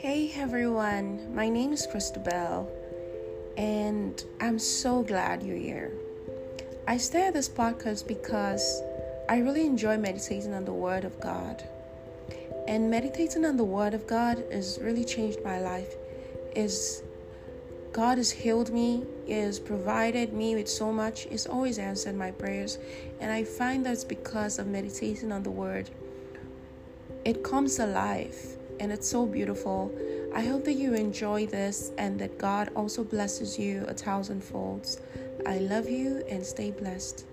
Hey everyone, my name is Christabel, and I'm so glad you're here. I started this podcast because I really enjoy meditating on the Word of God. And meditating on the Word of God has really changed my life. Is God has healed me, has provided me with so much, He's always answered my prayers. And I find that's because of meditating on the Word. It comes alive and it's so beautiful. I hope that you enjoy this and that God also blesses you a thousand folds. I love you and stay blessed.